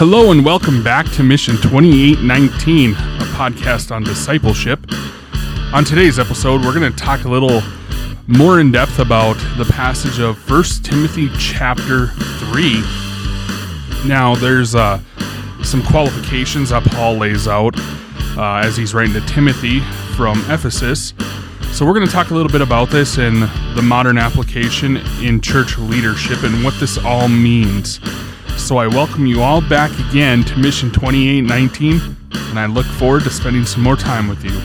Hello and welcome back to Mission 2819, a podcast on discipleship. On today's episode, we're going to talk a little more in depth about the passage of 1 Timothy chapter 3. Now, there's uh, some qualifications that Paul lays out uh, as he's writing to Timothy from Ephesus. So, we're going to talk a little bit about this and the modern application in church leadership and what this all means. So I welcome you all back again to Mission 2819, and I look forward to spending some more time with you.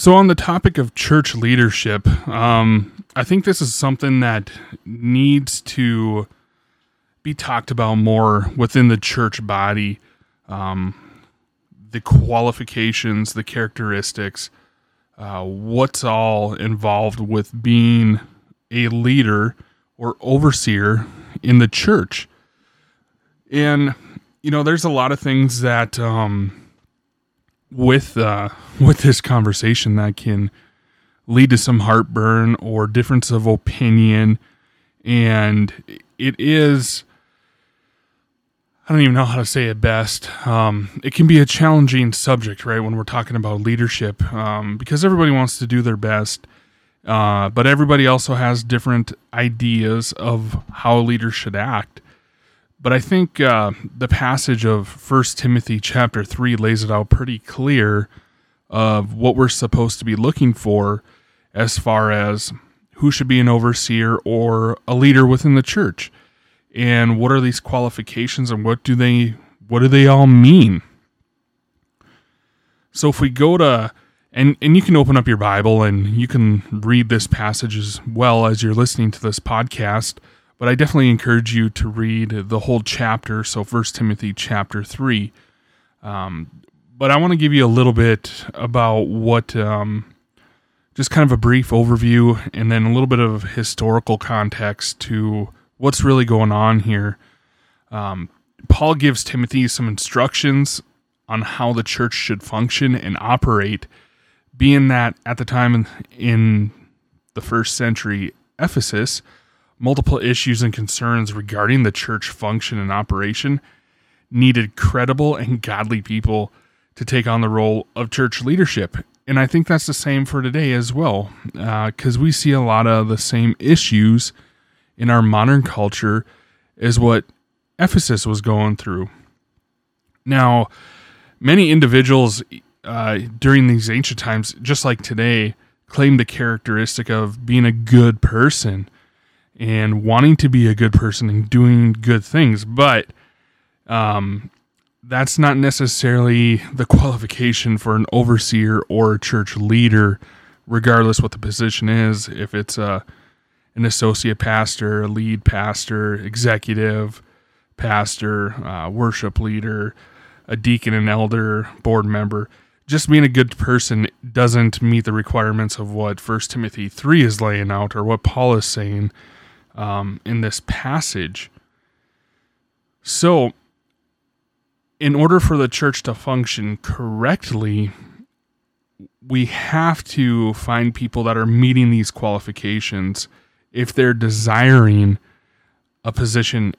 So, on the topic of church leadership, um, I think this is something that needs to be talked about more within the church body. Um, the qualifications, the characteristics, uh, what's all involved with being a leader or overseer in the church. And, you know, there's a lot of things that. Um, with uh, with this conversation that can lead to some heartburn or difference of opinion, and it is. I don't even know how to say it best. Um, it can be a challenging subject, right, when we're talking about leadership, um, because everybody wants to do their best, uh, but everybody also has different ideas of how a leader should act. But I think uh, the passage of First Timothy chapter three lays it out pretty clear of what we're supposed to be looking for as far as who should be an overseer or a leader within the church, and what are these qualifications and what do they what do they all mean? So if we go to and and you can open up your Bible and you can read this passage as well as you're listening to this podcast but I definitely encourage you to read the whole chapter. So, First Timothy chapter three. Um, but I want to give you a little bit about what, um, just kind of a brief overview, and then a little bit of historical context to what's really going on here. Um, Paul gives Timothy some instructions on how the church should function and operate, being that at the time in the first century Ephesus, multiple issues and concerns regarding the church function and operation needed credible and godly people to take on the role of church leadership. And I think that's the same for today as well, because uh, we see a lot of the same issues in our modern culture as what Ephesus was going through. Now, many individuals uh, during these ancient times, just like today, claim the characteristic of being a good person and wanting to be a good person and doing good things, but um, that's not necessarily the qualification for an overseer or a church leader, regardless what the position is. If it's a an associate pastor, a lead pastor, executive pastor, uh, worship leader, a deacon, an elder, board member. Just being a good person doesn't meet the requirements of what First Timothy three is laying out or what Paul is saying um, in this passage. So, in order for the church to function correctly, we have to find people that are meeting these qualifications if they're desiring a position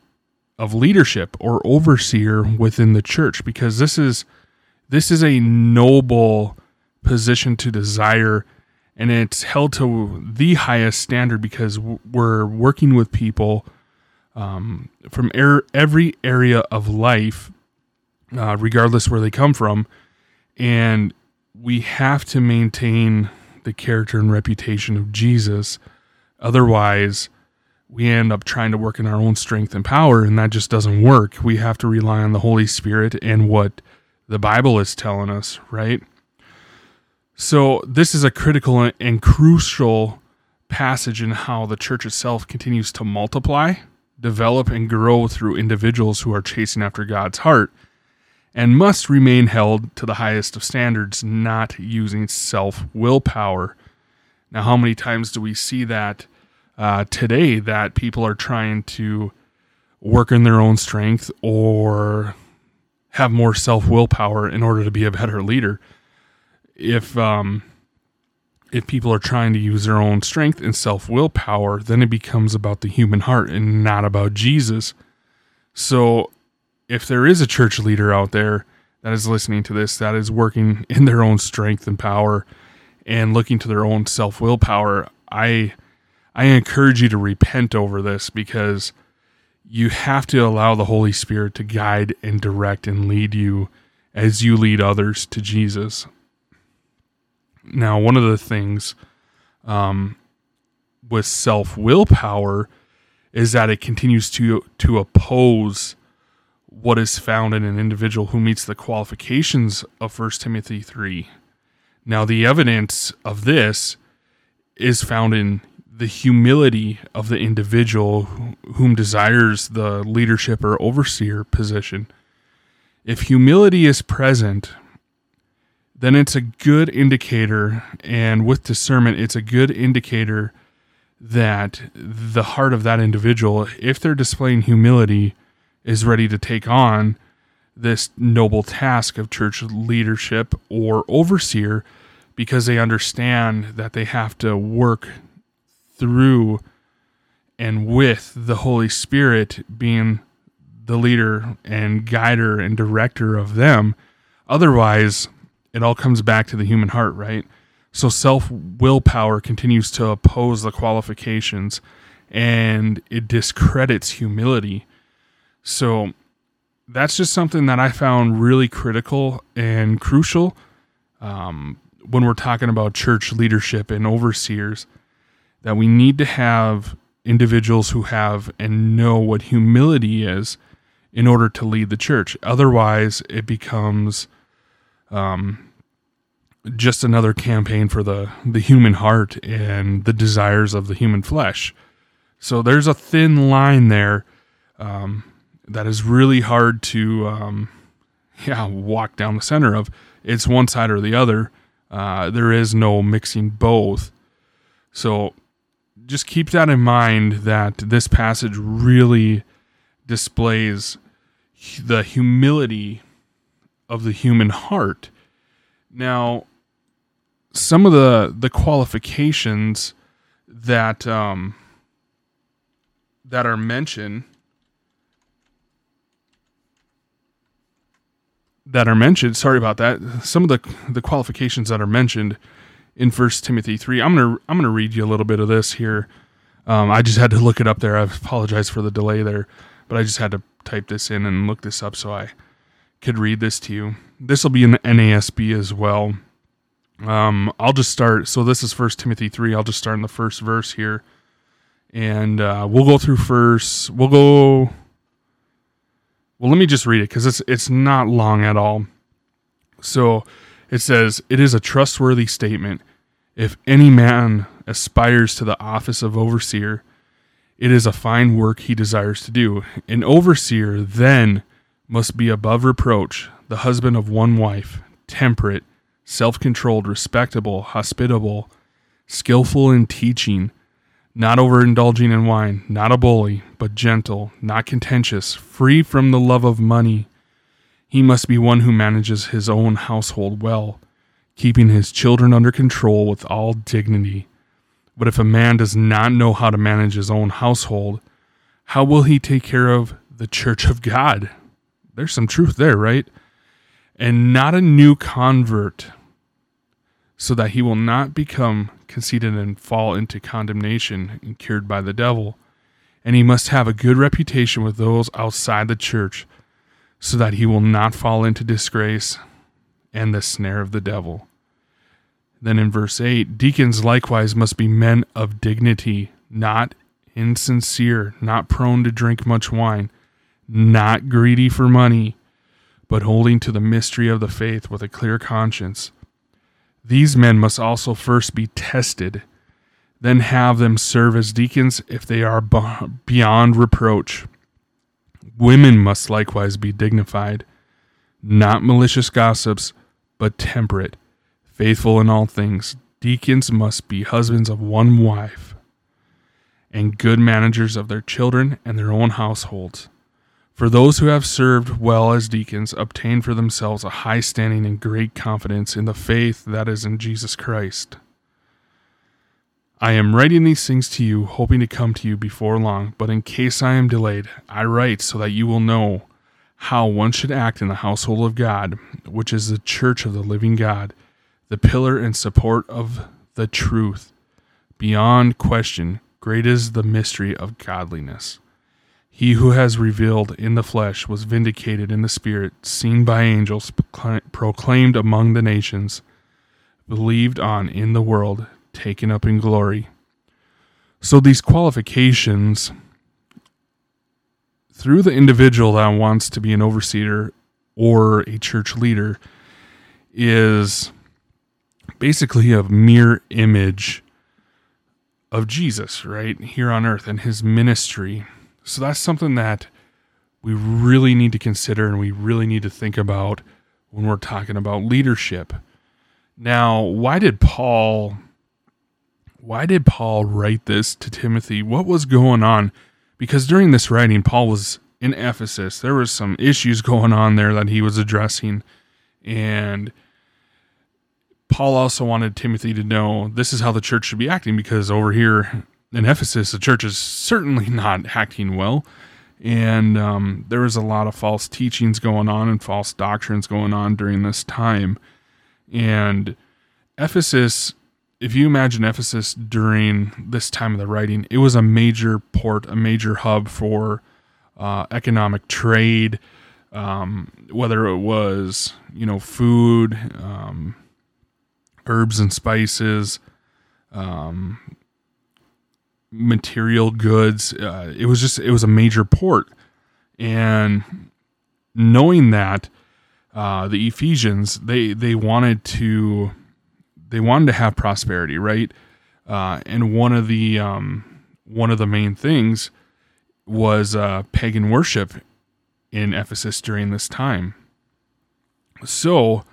of leadership or overseer within the church because this is this is a noble position to desire and it's held to the highest standard because we're working with people um, from er- every area of life, uh, regardless where they come from, and we have to maintain the character and reputation of Jesus. Otherwise, we end up trying to work in our own strength and power, and that just doesn't work. We have to rely on the Holy Spirit and what the Bible is telling us, right? So, this is a critical and crucial passage in how the church itself continues to multiply, develop, and grow through individuals who are chasing after God's heart. and must remain held to the highest of standards, not using self willpower. Now, how many times do we see that uh, today that people are trying to work in their own strength or have more self willpower in order to be a better leader? If um, if people are trying to use their own strength and self willpower, then it becomes about the human heart and not about Jesus. So, if there is a church leader out there that is listening to this that is working in their own strength and power and looking to their own self willpower, I I encourage you to repent over this because you have to allow the Holy Spirit to guide and direct and lead you as you lead others to Jesus. Now, one of the things um, with self willpower is that it continues to to oppose what is found in an individual who meets the qualifications of 1 Timothy 3. Now, the evidence of this is found in the humility of the individual whom desires the leadership or overseer position. If humility is present, then it's a good indicator, and with discernment, it's a good indicator that the heart of that individual, if they're displaying humility, is ready to take on this noble task of church leadership or overseer because they understand that they have to work through and with the Holy Spirit being the leader and guider and director of them. Otherwise, it all comes back to the human heart, right? So self willpower continues to oppose the qualifications and it discredits humility. So that's just something that I found really critical and crucial um, when we're talking about church leadership and overseers. That we need to have individuals who have and know what humility is in order to lead the church. Otherwise, it becomes um, just another campaign for the, the human heart and the desires of the human flesh. So there's a thin line there um, that is really hard to um, yeah walk down the center of. It's one side or the other. Uh, there is no mixing both. So just keep that in mind that this passage really displays the humility of the human heart. Now, some of the the qualifications that um, that are mentioned that are mentioned. Sorry about that. Some of the the qualifications that are mentioned in First Timothy three. I'm gonna I'm gonna read you a little bit of this here. Um, I just had to look it up there. I apologize for the delay there, but I just had to type this in and look this up so I could read this to you. This will be in the NASB as well. Um, I'll just start. So this is First Timothy three. I'll just start in the first verse here, and uh, we'll go through first. We'll go well, let me just read it because it's it's not long at all. So it says, "It is a trustworthy statement. If any man aspires to the office of overseer, it is a fine work he desires to do. An overseer then must be above reproach, the husband of one wife, temperate, self-controlled, respectable, hospitable, skillful in teaching." not overindulging in wine, not a bully, but gentle, not contentious, free from the love of money. He must be one who manages his own household well, keeping his children under control with all dignity. But if a man does not know how to manage his own household, how will he take care of the church of God? There's some truth there, right? And not a new convert, so that he will not become conceited and fall into condemnation and cured by the devil. And he must have a good reputation with those outside the church, so that he will not fall into disgrace and the snare of the devil. Then in verse 8, deacons likewise must be men of dignity, not insincere, not prone to drink much wine, not greedy for money, but holding to the mystery of the faith with a clear conscience these men must also first be tested, then have them serve as deacons if they are beyond reproach. Women must likewise be dignified, not malicious gossips, but temperate, faithful in all things. Deacons must be husbands of one wife, and good managers of their children and their own households. For those who have served well as deacons obtain for themselves a high standing and great confidence in the faith that is in Jesus Christ. I am writing these things to you, hoping to come to you before long, but in case I am delayed, I write so that you will know how one should act in the household of God, which is the church of the living God, the pillar and support of the truth. Beyond question, great is the mystery of godliness. He who has revealed in the flesh was vindicated in the spirit, seen by angels, proclaimed among the nations, believed on in the world, taken up in glory. So these qualifications through the individual that wants to be an overseer or a church leader is basically a mere image of Jesus, right? Here on earth and his ministry. So that's something that we really need to consider and we really need to think about when we're talking about leadership. Now, why did Paul why did Paul write this to Timothy? What was going on? because during this writing, Paul was in Ephesus. There was some issues going on there that he was addressing, and Paul also wanted Timothy to know this is how the church should be acting because over here in Ephesus, the church is certainly not acting well. And um, there was a lot of false teachings going on and false doctrines going on during this time. And Ephesus if you imagine Ephesus during this time of the writing, it was a major port, a major hub for uh, economic trade, um, whether it was you know food, um, herbs and spices, um, material goods. Uh, it was just it was a major port, and knowing that uh, the Ephesians they they wanted to they wanted to have prosperity, right? Uh, and one of the um, one of the main things was uh, pagan worship in Ephesus during this time. So,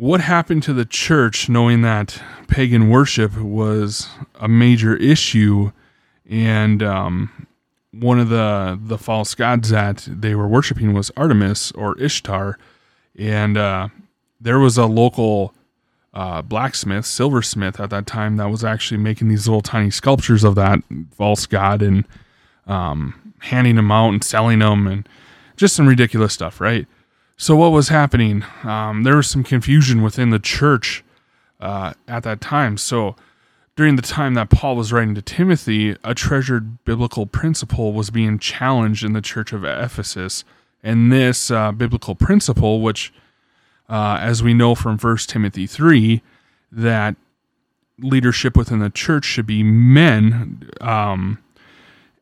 what happened to the church knowing that pagan worship was a major issue and um, one of the the false gods that they were worshiping was Artemis or Ishtar, and uh, there was a local uh, blacksmith, silversmith at that time that was actually making these little tiny sculptures of that false god and um, handing them out and selling them and just some ridiculous stuff, right? So what was happening? Um, there was some confusion within the church uh, at that time. So during the time that Paul was writing to Timothy, a treasured biblical principle was being challenged in the church of Ephesus, and this uh, biblical principle, which uh, as we know from 1 Timothy 3, that leadership within the church should be men um,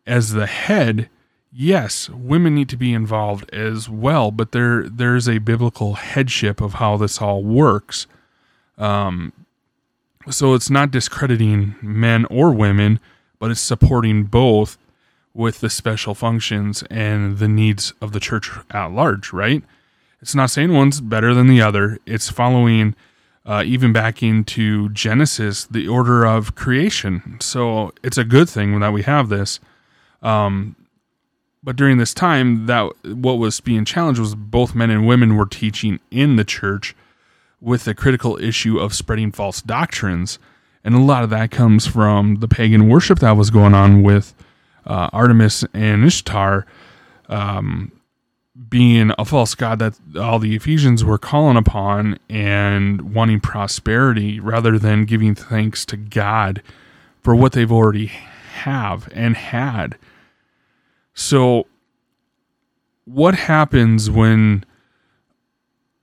as the head. Yes, women need to be involved as well, but there there's a biblical headship of how this all works. Um, so it's not discrediting men or women, but it's supporting both with the special functions and the needs of the church at large, right? It's not saying one's better than the other. It's following uh, even back into Genesis, the order of creation. So it's a good thing that we have this. Um, but during this time, that what was being challenged was both men and women were teaching in the church with the critical issue of spreading false doctrines, and a lot of that comes from the pagan worship that was going on with uh, Artemis and Ishtar. Um, being a false god that all the Ephesians were calling upon and wanting prosperity rather than giving thanks to God for what they've already have and had. So what happens when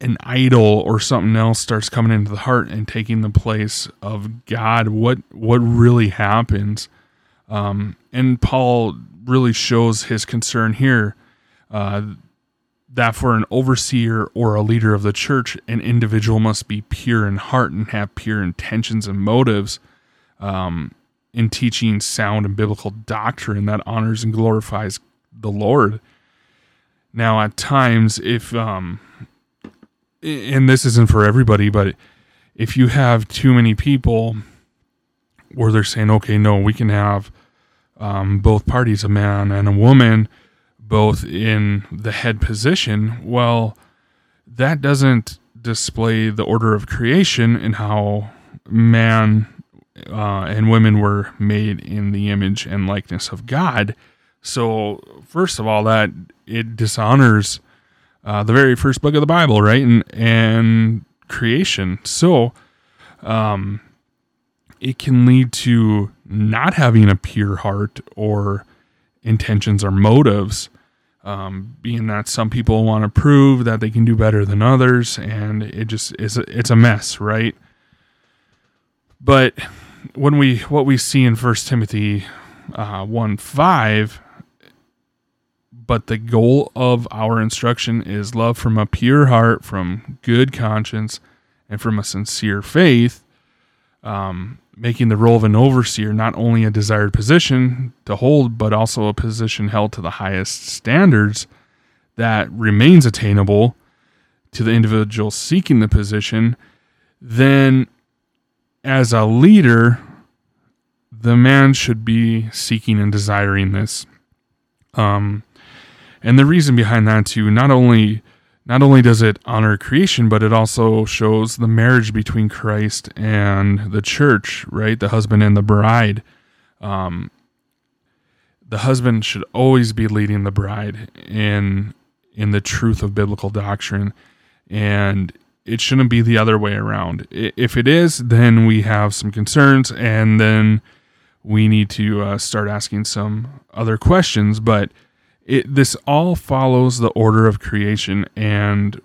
an idol or something else starts coming into the heart and taking the place of God? What what really happens? Um, and Paul really shows his concern here. Uh, that for an overseer or a leader of the church, an individual must be pure in heart and have pure intentions and motives um, in teaching sound and biblical doctrine that honors and glorifies the Lord. Now, at times, if, um, and this isn't for everybody, but if you have too many people where they're saying, okay, no, we can have um, both parties, a man and a woman, both in the head position, well, that doesn't display the order of creation and how man uh, and women were made in the image and likeness of God. So, first of all, that it dishonors uh, the very first book of the Bible, right? And and creation. So, um, it can lead to not having a pure heart or intentions or motives. Um, being that some people want to prove that they can do better than others, and it just is it's a mess, right? But when we what we see in First Timothy uh, one five, but the goal of our instruction is love from a pure heart, from good conscience, and from a sincere faith. Um, making the role of an overseer not only a desired position to hold, but also a position held to the highest standards that remains attainable to the individual seeking the position, then as a leader, the man should be seeking and desiring this. Um, and the reason behind that too, not only not only does it honor creation, but it also shows the marriage between Christ and the church, right? The husband and the bride. Um, the husband should always be leading the bride in in the truth of biblical doctrine, and it shouldn't be the other way around. If it is, then we have some concerns, and then we need to uh, start asking some other questions. But it this all follows the order of creation and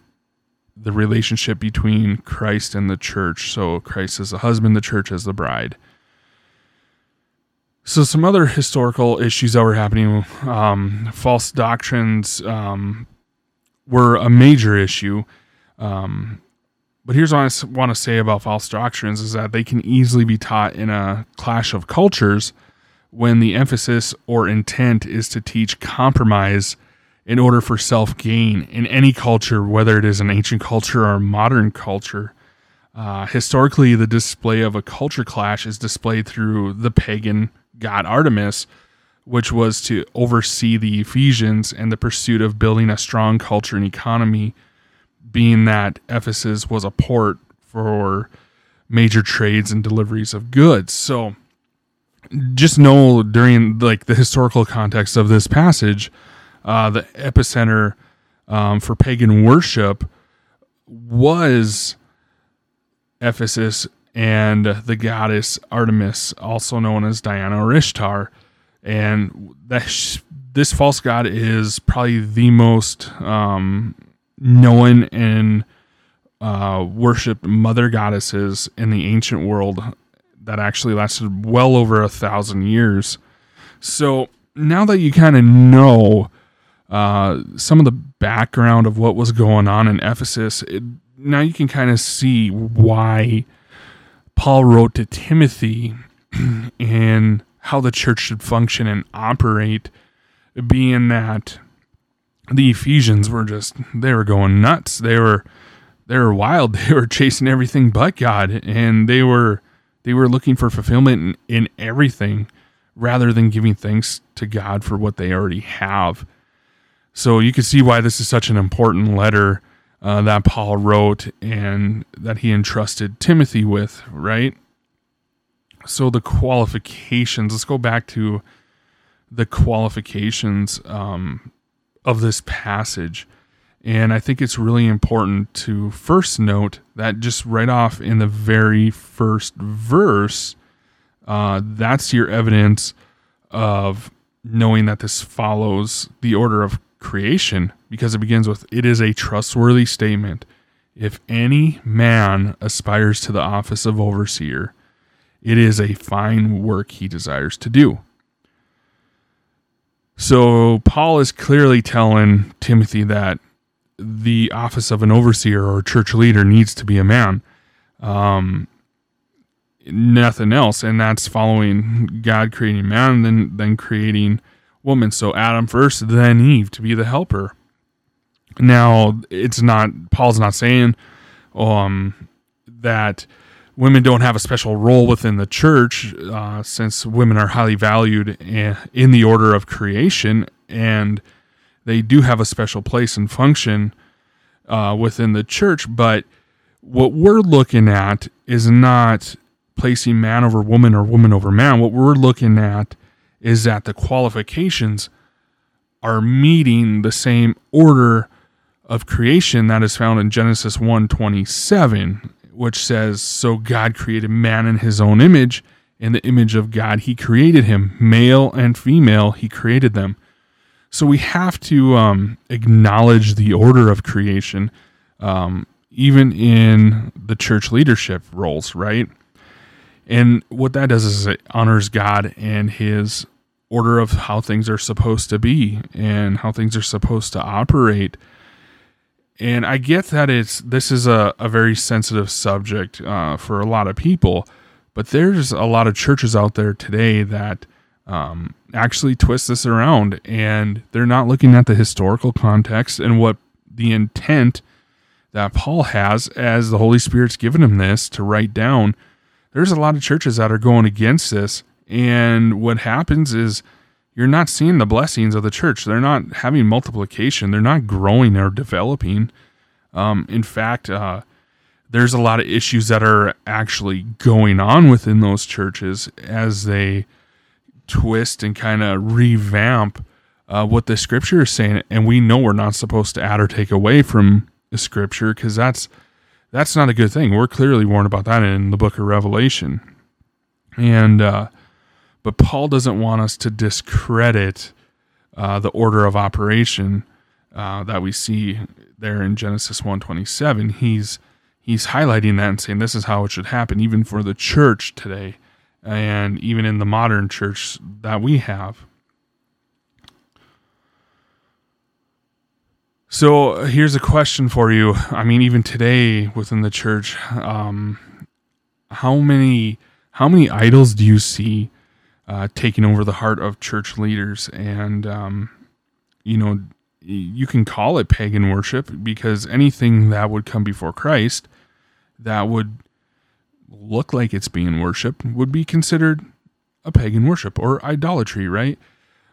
the relationship between Christ and the church. So Christ as the husband, the church as the bride. So some other historical issues that were happening, um, false doctrines um, were a major issue. Um, but here's what I want to say about false doctrines is that they can easily be taught in a clash of cultures when the emphasis or intent is to teach compromise in order for self gain in any culture, whether it is an ancient culture or modern culture. Uh, historically, the display of a culture clash is displayed through the pagan god Artemis, which was to oversee the Ephesians and the pursuit of building a strong culture and economy, being that Ephesus was a port for major trades and deliveries of goods. So, just know during like the historical context of this passage, uh, the epicenter um, for pagan worship was Ephesus and the goddess Artemis, also known as Diana or Ishtar, and that sh- this false god is probably the most um, known and uh, worshipped mother goddesses in the ancient world that actually lasted well over a thousand years. So now that you kind of know uh, some of the background of what was going on in Ephesus, it, now you can kind of see why Paul wrote to Timothy and how the church should function and operate, being that the Ephesians were just they were going nuts. They were they were wild. They were chasing everything but God, and they were they were looking for fulfillment in, in everything rather than giving thanks to God for what they already have. So you can see why this is such an important letter uh, that Paul wrote and that he entrusted Timothy with, right? So the qualifications, let's go back to the qualifications um, of this passage. And I think it's really important to first note that just right off in the very first verse, uh, that's your evidence of knowing that this follows the order of creation because it begins with it is a trustworthy statement. If any man aspires to the office of overseer, it is a fine work he desires to do. So Paul is clearly telling Timothy that the office of an overseer or church leader needs to be a man. Um, nothing else, and that's following God creating man, then then creating woman. So Adam first, then Eve to be the helper. Now, it's not Paul's not saying um, that women don't have a special role within the church, uh, since women are highly valued in the order of creation, and they do have a special place and function uh, within the church. But what we're looking at is not placing man over woman or woman over man. What we're looking at is that the qualifications are meeting the same order of creation that is found in Genesis 1:27 which says so God created man in his own image. In the image of God he created him. Male and female he created them. So we have to um, acknowledge the order of creation um, even in the church leadership roles right? And what that does is it honors God and his order of how things are supposed to be and how things are supposed to operate. And I get that it's this is a, a very sensitive subject uh, for a lot of people, but there's a lot of churches out there today that um, actually twist this around and they're not looking at the historical context and what the intent that Paul has as the Holy Spirit's given him this to write down. There's a lot of churches that are going against this and what happens is you're not seeing the blessings of the church. They're not having multiplication. They're not growing or developing. Um, in fact, uh, there's a lot of issues that are actually going on within those churches as they twist and kind of revamp uh, what the scripture is saying. And we know we're not supposed to add or take away from the scripture because that's that's not a good thing. We're clearly warned about that in the book of Revelation. And uh, but Paul doesn't want us to discredit uh, the order of operation uh, that we see there in Genesis 127. He's he's highlighting that and saying this is how it should happen, even for the church today, and even in the modern church that we have. So here's a question for you. I mean, even today within the church, um, how many how many idols do you see uh, taking over the heart of church leaders. And, um, you know, you can call it pagan worship because anything that would come before Christ that would look like it's being worshiped would be considered a pagan worship or idolatry, right?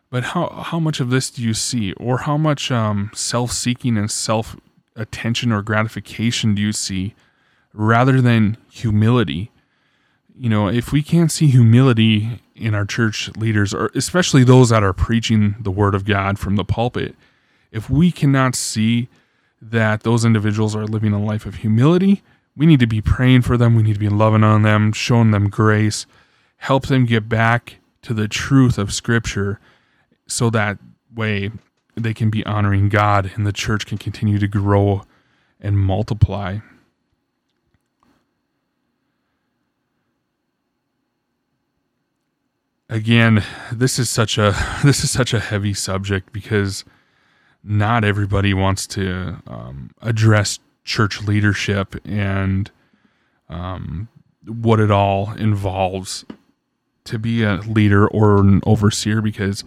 But how how much of this do you see, or how much um, self seeking and self attention or gratification do you see, rather than humility? You know, if we can't see humility in our church leaders, or especially those that are preaching the word of God from the pulpit, if we cannot see that those individuals are living a life of humility, we need to be praying for them. We need to be loving on them, showing them grace, help them get back to the truth of Scripture so that way they can be honoring God and the church can continue to grow and multiply. Again, this is such a this is such a heavy subject because not everybody wants to um, address church leadership and um, what it all involves to be a leader or an overseer because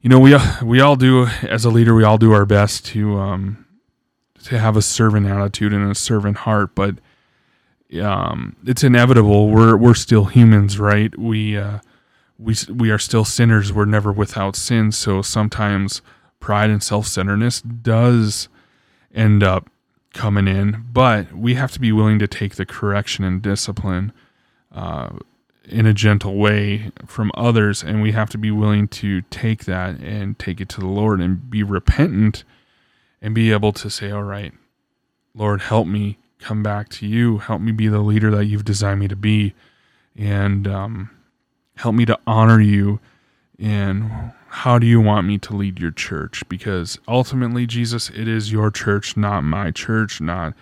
you know we we all do as a leader we all do our best to um, to have a servant attitude and a servant heart but um, it's inevitable. We're we're still humans right? We uh, we we are still sinners. We're never without sin. So sometimes pride and self centeredness does end up coming in, but we have to be willing to take the correction and discipline uh, in a gentle way from others, and we have to be willing to take that and take it to the Lord and be repentant and be able to say, "All right, Lord, help me come back to you. Help me be the leader that you've designed me to be." And um, help me to honor you and how do you want me to lead your church? Because ultimately jesus it is your church not my church not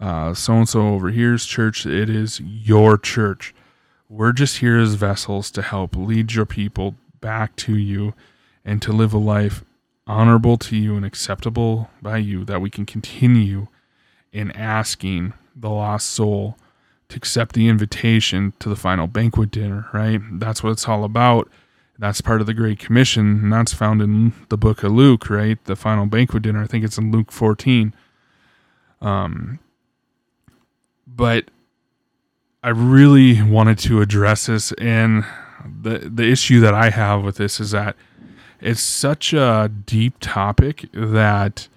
so and so over here's church. It is your church. We're just here as vessels to help lead your people back to you and to live a life honorable to you and acceptable by you that we can continue in asking the lost soul to accept the invitation to the final banquet dinner, right? That's what it's all about. That's part of the Great Commission, and that's found in the book of Luke, right? The final banquet dinner. I think it's in Luke 14. Um, but I really wanted to address this, and the the issue that I have with this is that it's such a deep topic that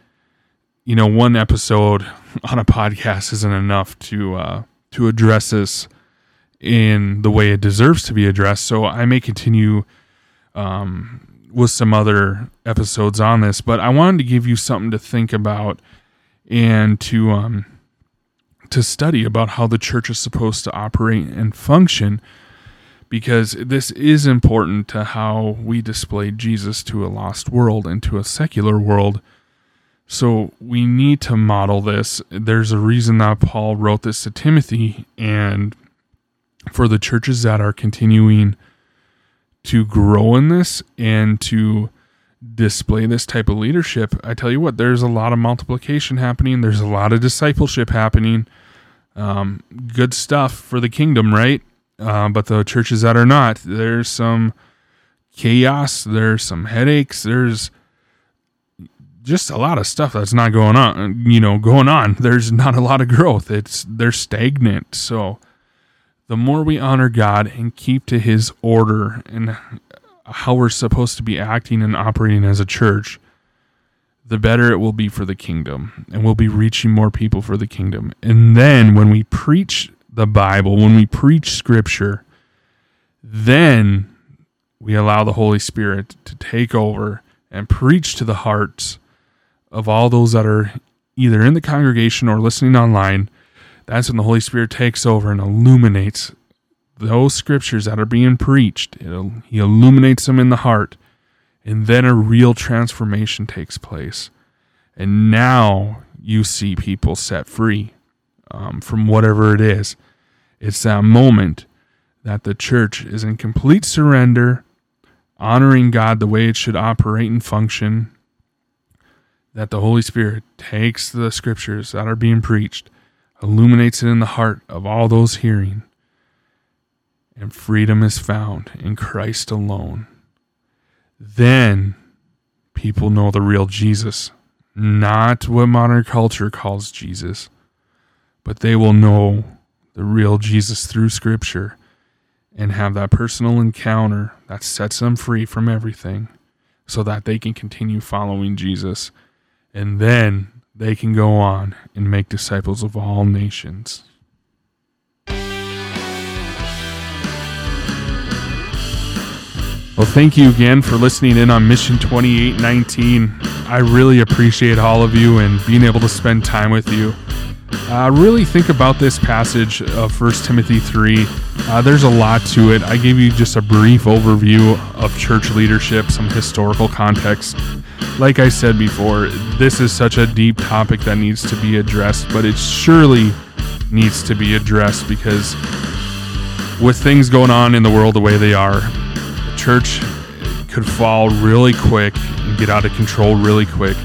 you know one episode on a podcast isn't enough to uh, to address this in the way it deserves to be addressed. So I may continue um, with some other episodes on this, but I wanted to give you something to think about and to um, to study about how the church is supposed to operate and function because this is important to how we display Jesus to a lost world and to a secular world. So we need to model this. There's a reason that Paul wrote this to Timothy, and for the churches that are continuing to grow in this and to display this type of leadership, I tell you what, there's a lot of multiplication happening. There's a lot of discipleship happening. Um, good stuff for the kingdom, right? Uh, but the churches that are not, there's some chaos, there's some headaches, there's just a lot of stuff that's not going on. You know, going on. There's not a lot of growth. It's they're stagnant. So the more we honor God and keep to His order and how we're supposed to be acting and operating as a church, the better it will be for the kingdom, and we'll be reaching more people for the kingdom. And then when we preach the Bible, when we preach scripture, then we allow the Holy Spirit to take over and preach to the hearts of all those that are either in the congregation or listening online. That's when the Holy Spirit takes over and illuminates those scriptures that are being preached. It'll, he illuminates them in the heart, and then a real transformation takes place. And now you see people set free um, from whatever it is. It's that moment that the church is in complete surrender, honoring God the way it should operate and function. That the Holy Spirit takes the scriptures that are being preached, illuminates it in the heart of all those hearing, and freedom is found in Christ alone. Then people know the real Jesus, not what modern culture calls Jesus, but they will know the real Jesus through Scripture and have that personal encounter that sets them free from everything so that they can continue following Jesus. And then they can go on and make disciples of all nations. Well, thank you again for listening in on Mission 2819. I really appreciate all of you and being able to spend time with you. Uh, really think about this passage of 1 Timothy 3. Uh, there's a lot to it. I gave you just a brief overview of church leadership, some historical context. Like I said before, this is such a deep topic that needs to be addressed, but it surely needs to be addressed because with things going on in the world the way they are, the church could fall really quick and get out of control really quick.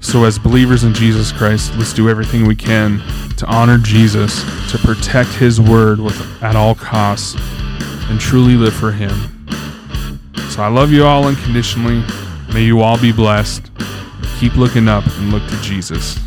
So, as believers in Jesus Christ, let's do everything we can to honor Jesus, to protect His word with, at all costs, and truly live for Him. So, I love you all unconditionally. May you all be blessed. Keep looking up and look to Jesus.